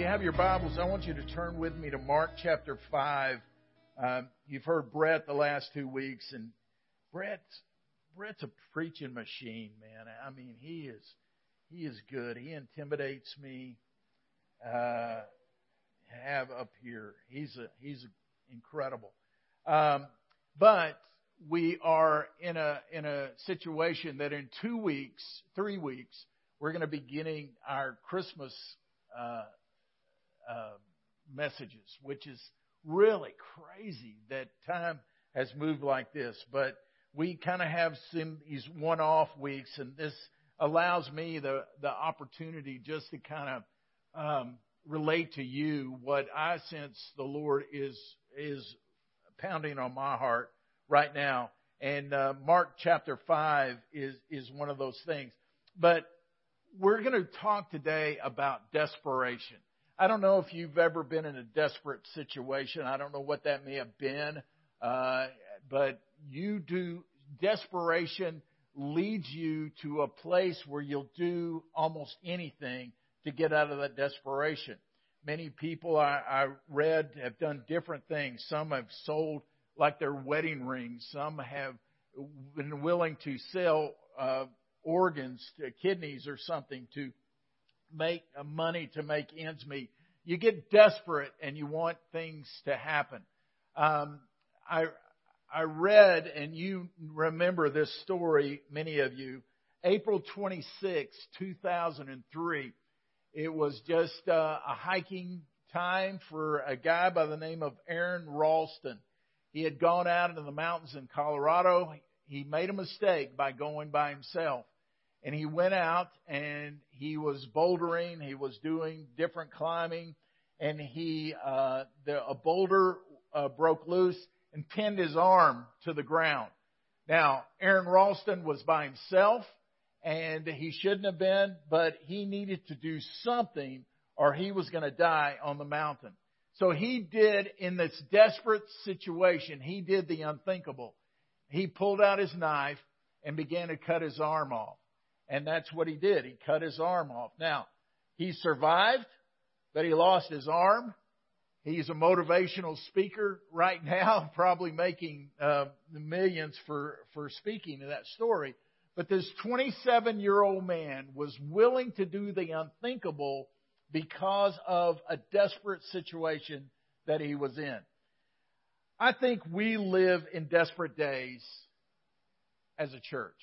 you have your Bibles, I want you to turn with me to Mark chapter 5. Um, you've heard Brett the last two weeks, and Brett's, Brett's a preaching machine, man. I mean, he is, he is good. He intimidates me, uh, have up here. He's a, he's incredible. Um, but we are in a, in a situation that in two weeks, three weeks, we're going to be beginning our Christmas, uh, uh, messages, which is really crazy that time has moved like this. But we kind of have some these one-off weeks, and this allows me the the opportunity just to kind of um, relate to you what I sense the Lord is is pounding on my heart right now. And uh, Mark chapter five is is one of those things. But we're going to talk today about desperation. I don't know if you've ever been in a desperate situation. I don't know what that may have been, uh, but you do. Desperation leads you to a place where you'll do almost anything to get out of that desperation. Many people I, I read have done different things. Some have sold like their wedding rings. Some have been willing to sell uh, organs, to kidneys, or something to make money to make ends meet. You get desperate and you want things to happen. Um, I I read, and you remember this story, many of you. April 26, 2003. It was just uh, a hiking time for a guy by the name of Aron Ralston. He had gone out into the mountains in Colorado. He made a mistake by going by himself and he went out and he was bouldering, he was doing different climbing, and he uh, the, a boulder uh, broke loose and pinned his arm to the ground. Now, Aron Ralston was by himself, and he shouldn't have been, but he needed to do something, or he was going to die on the mountain. So he did, in this desperate situation, he did the unthinkable. He pulled out his knife and began to cut his arm off. And that's what he did. He cut his arm off. Now, he survived, but he lost his arm. He's a motivational speaker right now, probably making uh, millions for, for speaking to that story. But this 27 year old man was willing to do the unthinkable because of a desperate situation that he was in. I think we live in desperate days as a church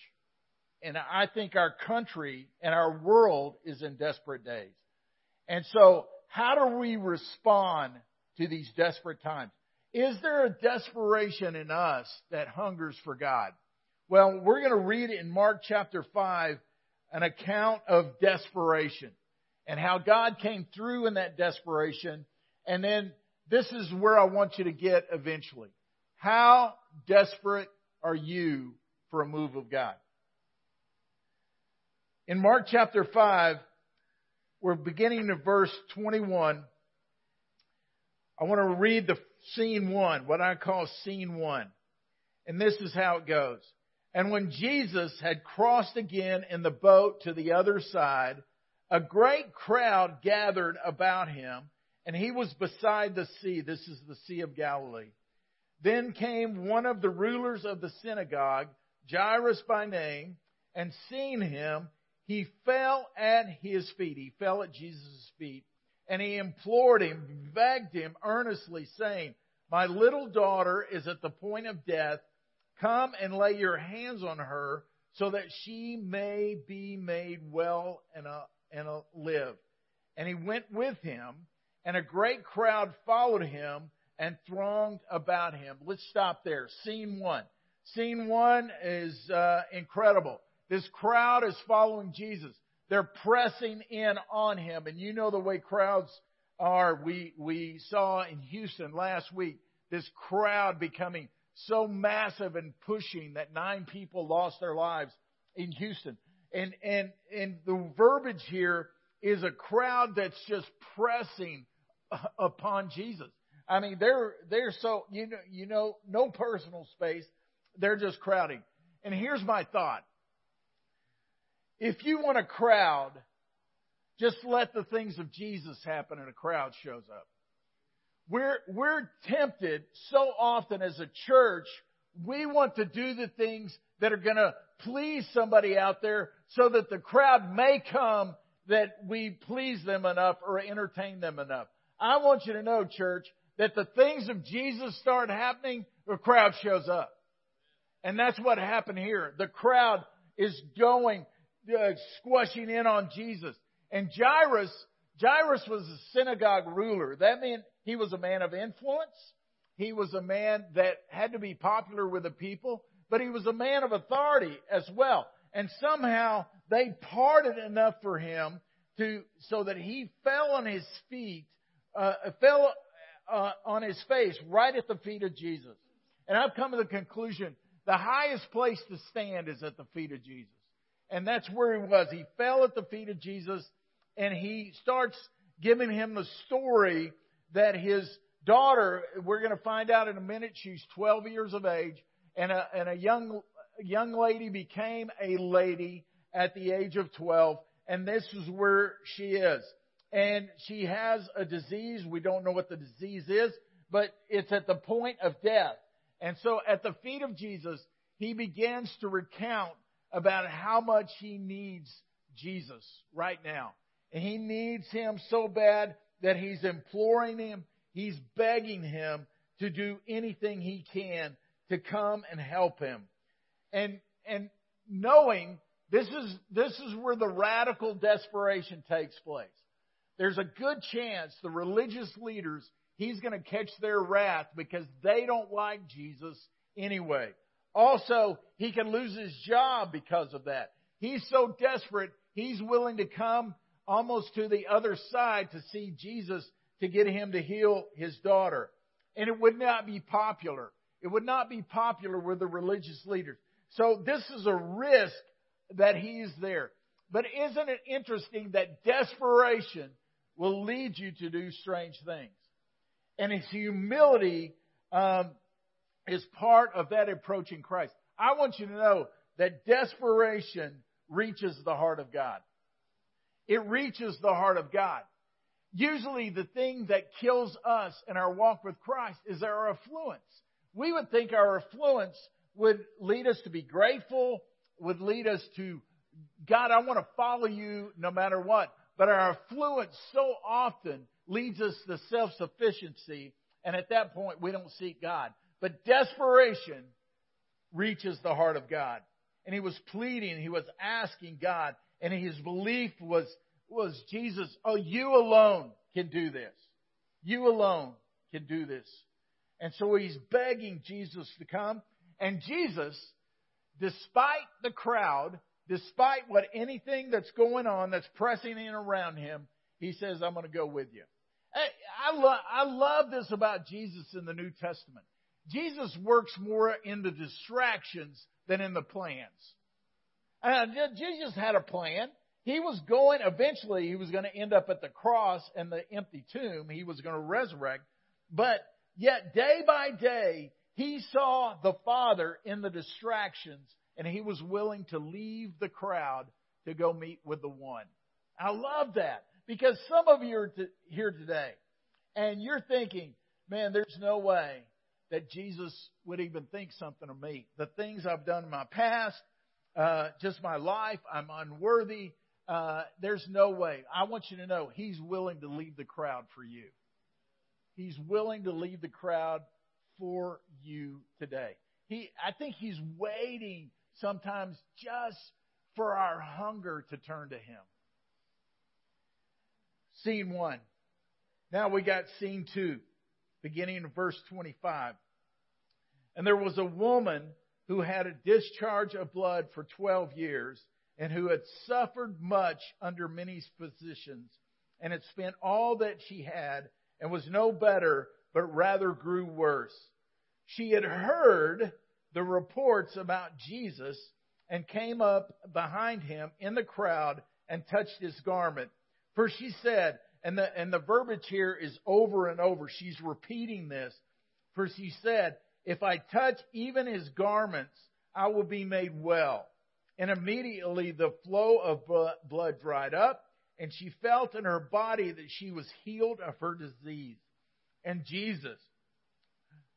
and I think our country and our world is in desperate days. And so, how do we respond to these desperate times? Is there a desperation in us that hungers for God? Well, we're going to read in Mark chapter 5 an account of desperation and how God came through in that desperation. And then this is where I want you to get eventually. How desperate are you for a move of God? In Mark chapter 5, we're beginning at verse 21. I want to read the scene one, what I call scene one. And this is how it goes. And when Jesus had crossed again in the boat to the other side, a great crowd gathered about him, and he was beside the sea. This is the Sea of Galilee. Then came one of the rulers of the synagogue, Jairus by name, and seeing him, he fell at his feet. He fell at Jesus' feet and he implored him, begged him earnestly, saying, My little daughter is at the point of death. Come and lay your hands on her so that she may be made well and, uh, and uh, live. And he went with him, and a great crowd followed him and thronged about him. Let's stop there. Scene one. Scene one is uh, incredible. This crowd is following Jesus. They're pressing in on him. And you know the way crowds are. We, we saw in Houston last week this crowd becoming so massive and pushing that nine people lost their lives in Houston. And, and, and the verbiage here is a crowd that's just pressing upon Jesus. I mean, they're, they're so, you know, you know, no personal space. They're just crowding. And here's my thought. If you want a crowd just let the things of Jesus happen and a crowd shows up. We're, we're tempted so often as a church, we want to do the things that are going to please somebody out there so that the crowd may come that we please them enough or entertain them enough. I want you to know, church, that the things of Jesus start happening, the crowd shows up. And that's what happened here. The crowd is going, uh, squashing in on Jesus. And Jairus, Jairus was a synagogue ruler. That meant he was a man of influence. He was a man that had to be popular with the people, but he was a man of authority as well. And somehow they parted enough for him to, so that he fell on his feet, uh, fell uh, on his face right at the feet of Jesus. And I've come to the conclusion the highest place to stand is at the feet of Jesus. And that's where he was. He fell at the feet of Jesus and he starts giving him the story that his daughter, we're going to find out in a minute, she's 12 years of age, and a, and a young, young lady became a lady at the age of 12, and this is where she is. And she has a disease. We don't know what the disease is, but it's at the point of death. And so at the feet of Jesus, he begins to recount about how much he needs Jesus right now. And he needs him so bad that he's imploring him, he's begging him to do anything he can to come and help him. And and knowing this is this is where the radical desperation takes place. There's a good chance the religious leaders he's going to catch their wrath because they don't like Jesus anyway. Also, he can lose his job because of that. He's so desperate, he's willing to come almost to the other side to see Jesus to get him to heal his daughter. And it would not be popular. It would not be popular with the religious leaders. So this is a risk that he's there. But isn't it interesting that desperation will lead you to do strange things? And his humility um, is part of that approaching Christ. I want you to know that desperation reaches the heart of God. It reaches the heart of God. Usually the thing that kills us in our walk with Christ is our affluence. We would think our affluence would lead us to be grateful, would lead us to, God, I want to follow you no matter what. But our affluence so often leads us to self-sufficiency, and at that point we don't seek God. But desperation reaches the heart of God. And he was pleading, he was asking God, and his belief was, was Jesus, oh, you alone can do this. You alone can do this. And so he's begging Jesus to come. And Jesus, despite the crowd, despite what anything that's going on that's pressing in around him, he says, I'm going to go with you. I, love, I love this about Jesus in the New Testament. Jesus works more in the distractions than in the plans. Uh, Jesus had a plan. He was going, eventually, he was going to end up at the cross and the empty tomb. He was going to resurrect. But yet, day by day, he saw the Father in the distractions and he was willing to leave the crowd to go meet with the one. I love that because some of you are here today and you're thinking, man, there's no way that Jesus would even think something of me. The things I've done in my past, uh, just my life, I'm unworthy. Uh, there's no way. I want you to know He's willing to leave the crowd for you. He's willing to leave the crowd for you today. He, I think He's waiting sometimes just for our hunger to turn to Him. Scene one. Now we got scene two, beginning in verse 25. And there was a woman who had a discharge of blood for 12 years and who had suffered much under many physicians and had spent all that she had and was no better, but rather grew worse. She had heard the reports about Jesus and came up behind him in the crowd and touched his garment. For she said, and the, and the verbiage here is over and over. She's repeating this. For she said, if I touch even his garments, I will be made well. And immediately the flow of blood dried up, and she felt in her body that she was healed of her disease. And Jesus,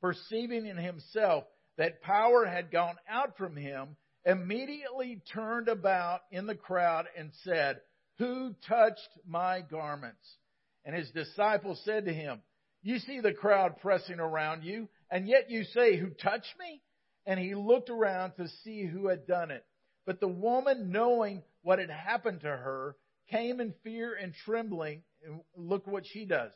perceiving in himself that power had gone out from him, immediately turned about in the crowd and said, Who touched my garments? And his disciples said to him, You see the crowd pressing around you, and yet you say, Who touched me? And he looked around to see who had done it. But the woman, knowing what had happened to her, came in fear and trembling. And look what she does.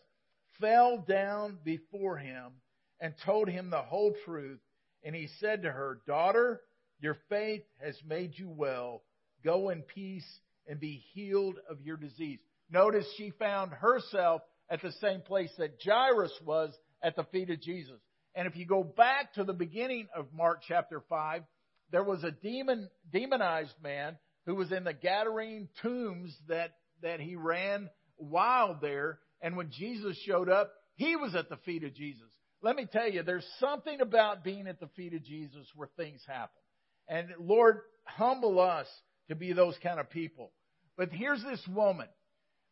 Fell down before him and told him the whole truth. And he said to her, Daughter, your faith has made you well. Go in peace and be healed of your disease. Notice she found herself at the same place that Jairus was at the feet of Jesus. And if you go back to the beginning of Mark chapter 5, there was a demon, demonized man who was in the Gadarene tombs that, that he ran wild there. And when Jesus showed up, he was at the feet of Jesus. Let me tell you, there's something about being at the feet of Jesus where things happen. And Lord, humble us to be those kind of people. But here's this woman.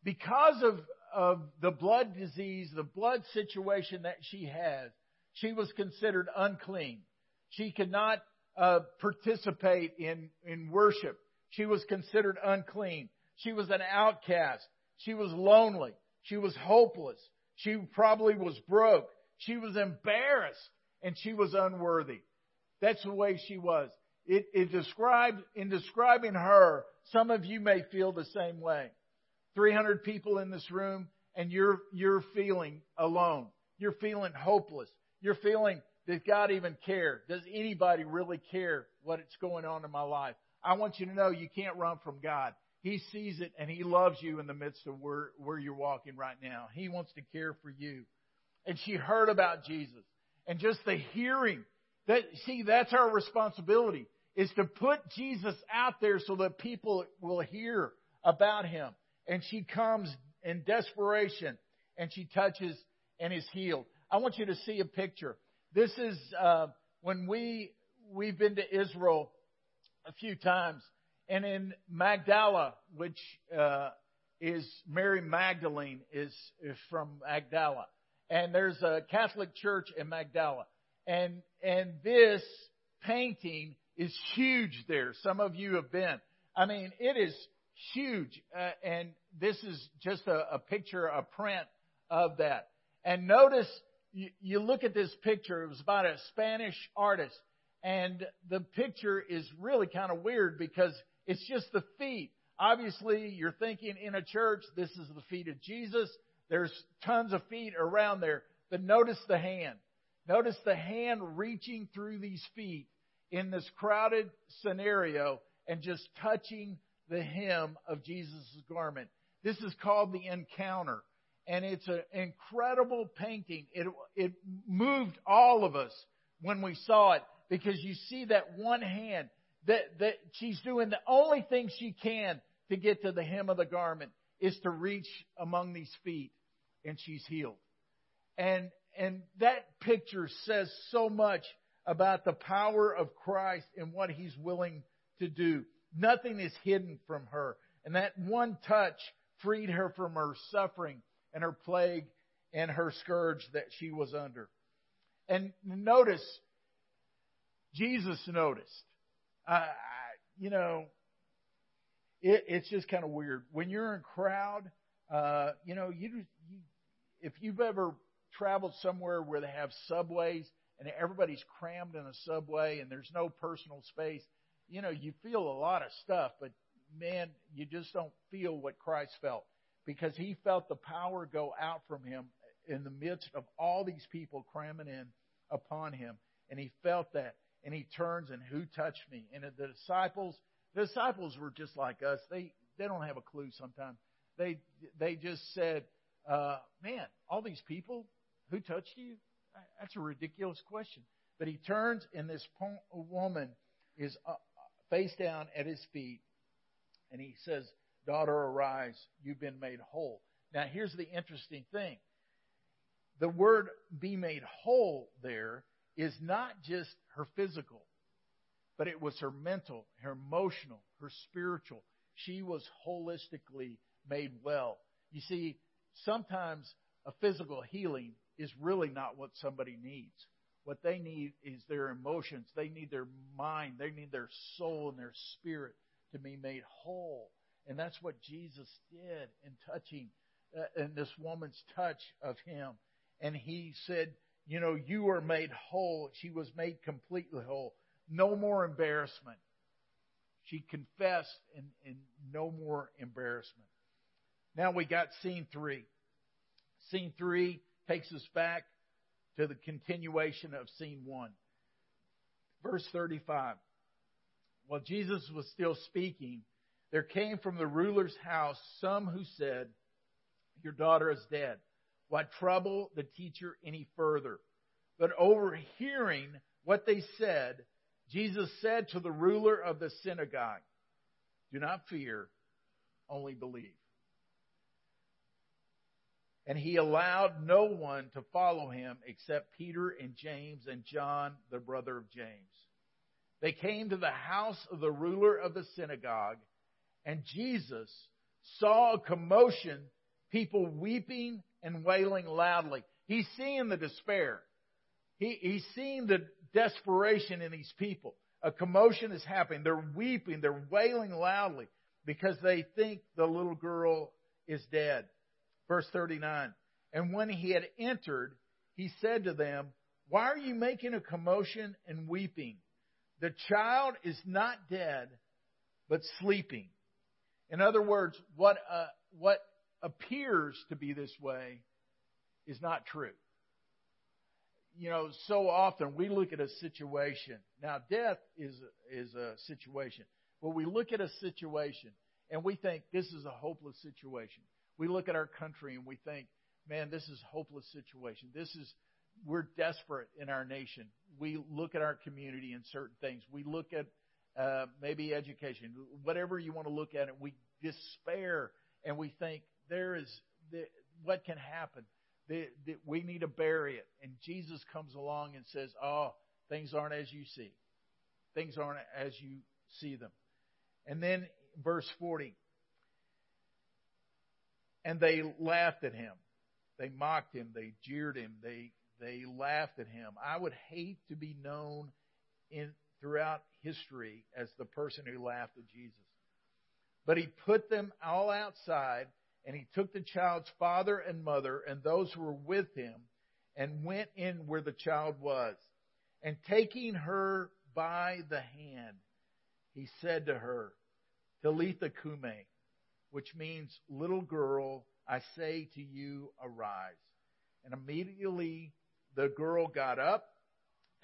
Because of, of the blood disease, the blood situation that she has, she was considered unclean. She could not uh, participate in, in worship. She was considered unclean. She was an outcast. She was lonely. She was hopeless. She probably was broke. She was embarrassed and she was unworthy. That's the way she was. It, it described, in describing her, some of you may feel the same way. 300 people in this room and you're, you're feeling alone. You're feeling hopeless. You're feeling, does God even care? Does anybody really care what's going on in my life? I want you to know you can't run from God. He sees it and He loves you in the midst of where, where you're walking right now. He wants to care for you. And she heard about Jesus. And just the hearing that, see, that's our responsibility is to put Jesus out there so that people will hear about Him. And she comes in desperation and she touches and is healed. I want you to see a picture. This is uh, when we we've been to Israel a few times, and in Magdala, which uh, is Mary Magdalene, is is from Magdala, and there's a Catholic church in Magdala, and and this painting is huge there. Some of you have been. I mean, it is huge, uh, and this is just a, a picture, a print of that. And notice you, you look at this picture, it was about a Spanish artist, and the picture is really kind of weird because it's just the feet. Obviously, you're thinking in a church, this is the feet of Jesus. There's tons of feet around there. But notice the hand. Notice the hand reaching through these feet in this crowded scenario and just touching the hem of Jesus' garment. This is called the encounter and it's an incredible painting. It, it moved all of us when we saw it because you see that one hand that, that she's doing the only thing she can to get to the hem of the garment is to reach among these feet and she's healed. And, and that picture says so much about the power of Christ and what he's willing to do. Nothing is hidden from her. And that one touch freed her from her suffering and her plague and her scourge that she was under. And notice, Jesus noticed. Uh, you know, it, it's just kind of weird. When you're in a crowd, uh, you know, you, you if you've ever traveled somewhere where they have subways and everybody's crammed in a subway and there's no personal space, you know, you feel a lot of stuff, but man, you just don't feel what Christ felt because he felt the power go out from him in the midst of all these people cramming in upon him. And he felt that. And he turns and who touched me? And the disciples, the disciples were just like us. They, they don't have a clue sometimes. They, they just said, uh, man, all these people, who touched you? That's a ridiculous question. But he turns and this woman is uh, face down at his feet and he says, Daughter, arise. You've been made whole. Now, here's the interesting thing the word be made whole there is not just her physical, but it was her mental, her emotional, her spiritual. She was holistically made well. You see, sometimes a physical healing is really not what somebody needs. What they need is their emotions. They need their mind. They need their soul and their spirit to be made whole. And that's what Jesus did in touching, uh, in this woman's touch of him. And he said, You know, you are made whole. She was made completely whole. No more embarrassment. She confessed and, and no more embarrassment. Now we got scene three. Scene three takes us back to the continuation of scene one. Verse 35. While Jesus was still speaking, there came from the ruler's house some who said, Your daughter is dead. Why trouble the teacher any further? But overhearing what they said, Jesus said to the ruler of the synagogue, Do not fear, only believe. And he allowed no one to follow him except Peter and James and John, the brother of James. They came to the house of the ruler of the synagogue, and Jesus saw a commotion, people weeping and wailing loudly. He's seeing the despair. He, he's seeing the desperation in these people. A commotion is happening. They're weeping, they're wailing loudly because they think the little girl is dead. Verse 39. And when he had entered, he said to them, Why are you making a commotion and weeping? The child is not dead, but sleeping. In other words, what, uh, what appears to be this way is not true. You know, so often we look at a situation. Now, death is, is a situation. But we look at a situation and we think this is a hopeless situation. We look at our country and we think, man, this is a hopeless situation. This is, we're desperate in our nation. We look at our community and certain things. We look at uh, maybe education, whatever you want to look at it. We despair and we think there is the, what can happen. The, the, we need to bury it. And Jesus comes along and says, "Oh, things aren't as you see. Things aren't as you see them." And then verse 40, and they laughed at him. They mocked him. They jeered him. They, they laughed at him. I would hate to be known in, throughout history as the person who laughed at Jesus. But he put them all outside, and he took the child's father and mother and those who were with him and went in where the child was. And taking her by the hand, he said to her, Talitha cumi, which means, little girl, I say to you, arise. And immediately the girl got up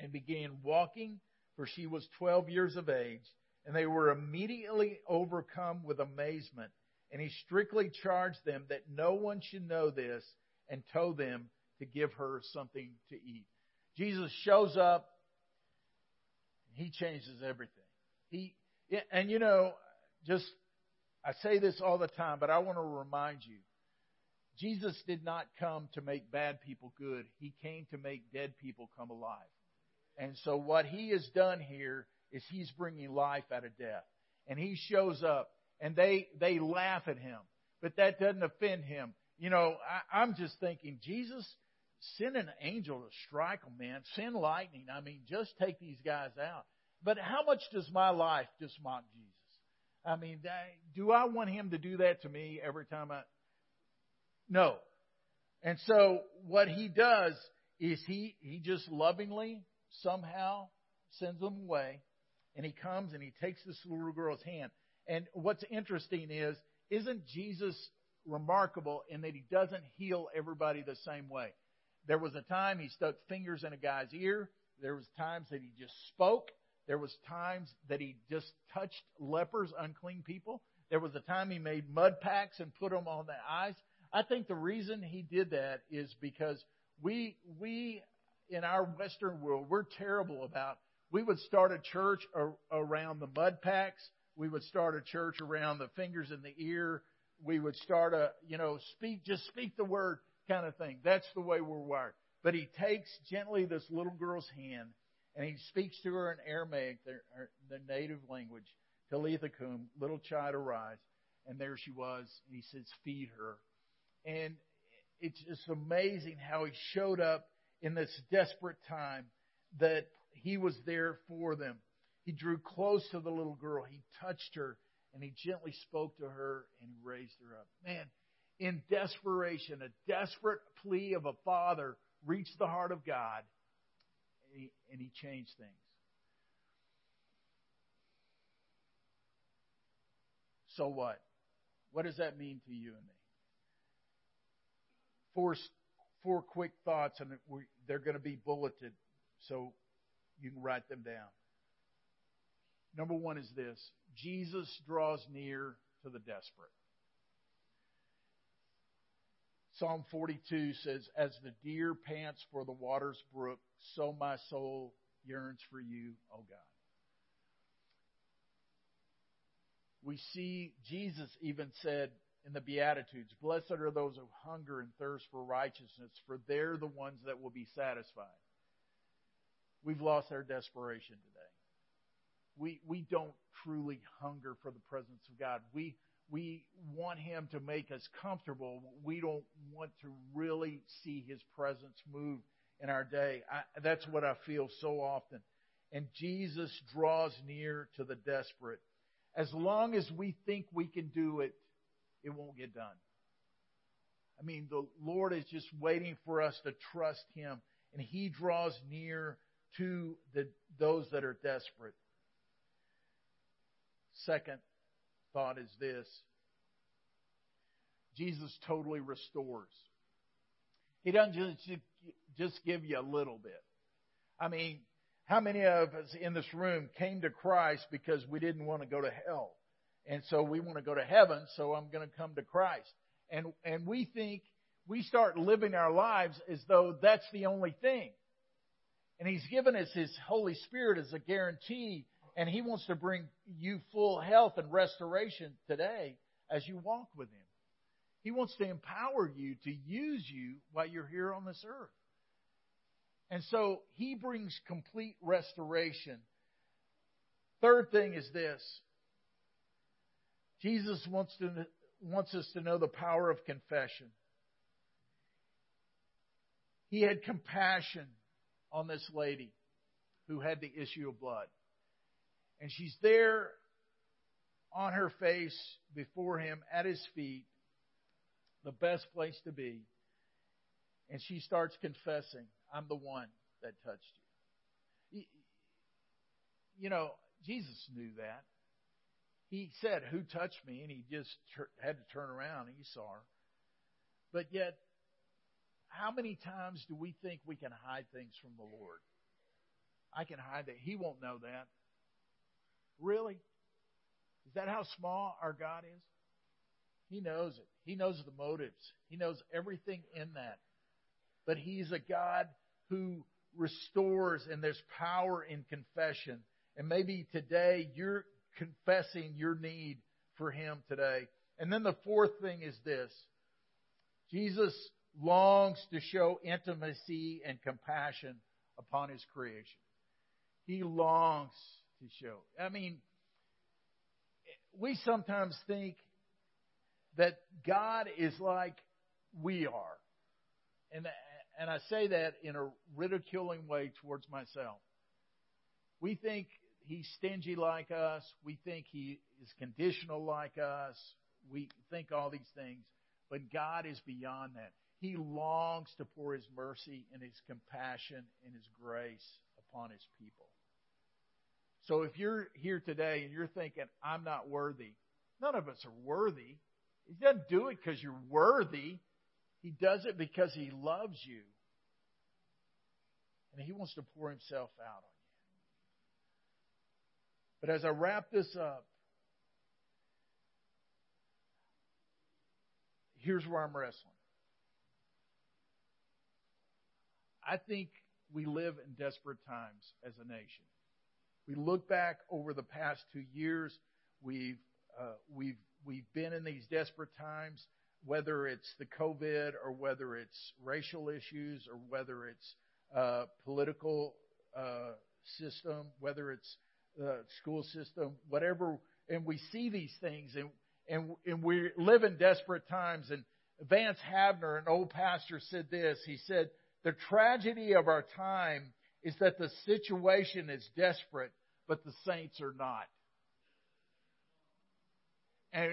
and began walking, for she was 12 years of age. And they were immediately overcome with amazement. And he strictly charged them that no one should know this and told them to give her something to eat. Jesus shows up. He changes everything. He, and you know, just I say this all the time, but I want to remind you Jesus did not come to make bad people good, He came to make dead people come alive. And so what He has done here is He's bringing life out of death. And He shows up, and they, they laugh at Him. But that doesn't offend Him. You know, I, I'm just thinking, Jesus, send an angel to strike them, man. Send lightning. I mean, just take these guys out. But how much does my life just mock Jesus? I mean, do I want him to do that to me every time I? No. And so what he does is he, he just lovingly somehow sends them away and he comes and he takes this little girl's hand. And what's interesting is, isn't Jesus remarkable in that he doesn't heal everybody the same way? There was a time he stuck fingers in a guy's ear. There was times that he just spoke. There was times that he just touched lepers, unclean people. There was a time he made mud packs and put them on the eyes. I think the reason he did that is because we we in our Western world we're terrible about. We would start a church around the mud packs. We would start a church around the fingers in the ear. We would start a you know speak just speak the word kind of thing. That's the way we're wired. But he takes gently this little girl's hand and he speaks to her in Aramaic, the, the native language, Talitha cum, little child arise. and there she was. And he says, Feed her. And it's just amazing how he showed up in this desperate time that he was there for them. He drew close to the little girl. He touched her and he gently spoke to her and he raised her up. Man, in desperation, a desperate plea of a father reached the heart of God and he, and he changed things. So what? What does that mean to you and me? Four, four quick thoughts, and they're going to be bulleted, so you can write them down. Number one is this Jesus draws near to the desperate. Psalm 42 says, As the deer pants for the water's brook, so my soul yearns for you, O God. We see Jesus even said in the Beatitudes, Blessed are those who hunger and thirst for righteousness, for they're the ones that will be satisfied. We've lost our desperation today. We, we don't truly hunger for the presence of God. We, we want Him to make us comfortable. We don't want to really see His presence move in our day. I, that's what I feel so often. And Jesus draws near to the desperate. As long as we think we can do it, it won't get done. I mean, the Lord is just waiting for us to trust Him, and He draws near to the, those that are desperate. Second thought is this Jesus totally restores. He doesn't just, just give you a little bit. I mean, how many of us in this room came to Christ because we didn't want to go to hell? And so we want to go to heaven, so I'm going to come to Christ. And, and we think we start living our lives as though that's the only thing. And He's given us His Holy Spirit as a guarantee, and He wants to bring you full health and restoration today as you walk with Him. He wants to empower you to use you while you're here on this earth. And so He brings complete restoration. Third thing is this Jesus wants, to, wants us to know the power of confession. He had compassion on this lady who had the issue of blood. And she's there on her face before him at his feet, the best place to be. And she starts confessing, I'm the one that touched you. You know, Jesus knew that. He said, Who touched me? And he just had to turn around and he saw her. But yet, how many times do we think we can hide things from the Lord? I can hide that. He won't know that. Really? Is that how small our God is? He knows it. He knows the motives. He knows everything in that. But He's a God who restores, and there's power in confession. And maybe today you're confessing your need for Him today. And then the fourth thing is this Jesus longs to show intimacy and compassion upon His creation. He longs to show. I mean, we sometimes think that God is like we are. And, and I say that in a ridiculing way towards myself. We think he's stingy like us. We think he is conditional like us. We think all these things. But God is beyond that. He longs to pour his mercy and his compassion and his grace upon his people. So if you're here today and you're thinking, I'm not worthy, none of us are worthy. He doesn't do it because you're worthy. He does it because he loves you. And he wants to pour himself out on you. But as I wrap this up, here's where I'm wrestling. I think we live in desperate times as a nation. We look back over the past two years. We've uh, we've we've been in these desperate times, whether it's the COVID or whether it's racial issues or whether it's uh, political uh, system, whether it's school system, whatever. And we see these things, and we live in desperate times. And Vance Havner, an old pastor, said this. He said, the tragedy of our time is that the situation is desperate, but the saints are not. And,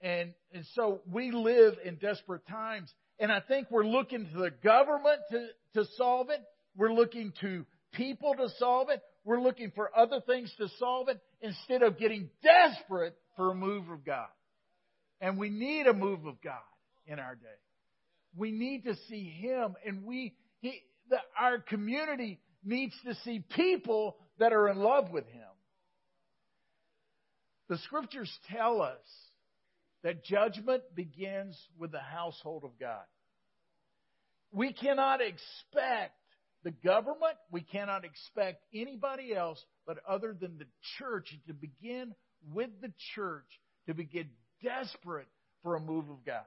and, and so we live in desperate times. And I think we're looking to the government to, to solve it. We're looking to people to solve it. We're looking for other things to solve it instead of getting desperate for a move of God. And we need a move of God in our day. We need to see Him and we, he, the, our community needs to see people that are in love with Him. The scriptures tell us that judgment begins with the household of God. We cannot expect the government, we cannot expect anybody else but other than the church to begin with the church to begin desperate for a move of God.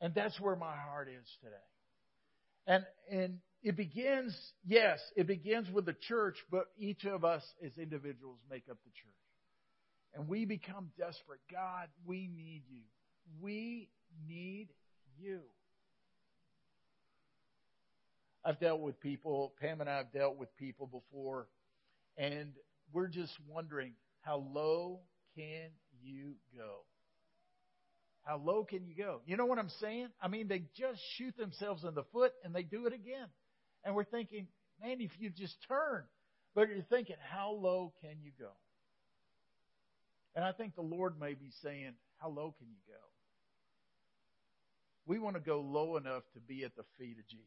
And that's where my heart is today. And and it begins, yes, it begins with the church, but each of us as individuals make up the church. And we become desperate. God, we need you. We need you. I've dealt with people, Pam and I have dealt with people before, and we're just wondering how low can you go? How low can you go? You know what I'm saying? I mean, they just shoot themselves in the foot and they do it again. And we're thinking, man, if you just turn. But you're thinking, how low can you go? And I think the Lord may be saying, how low can you go? We want to go low enough to be at the feet of Jesus.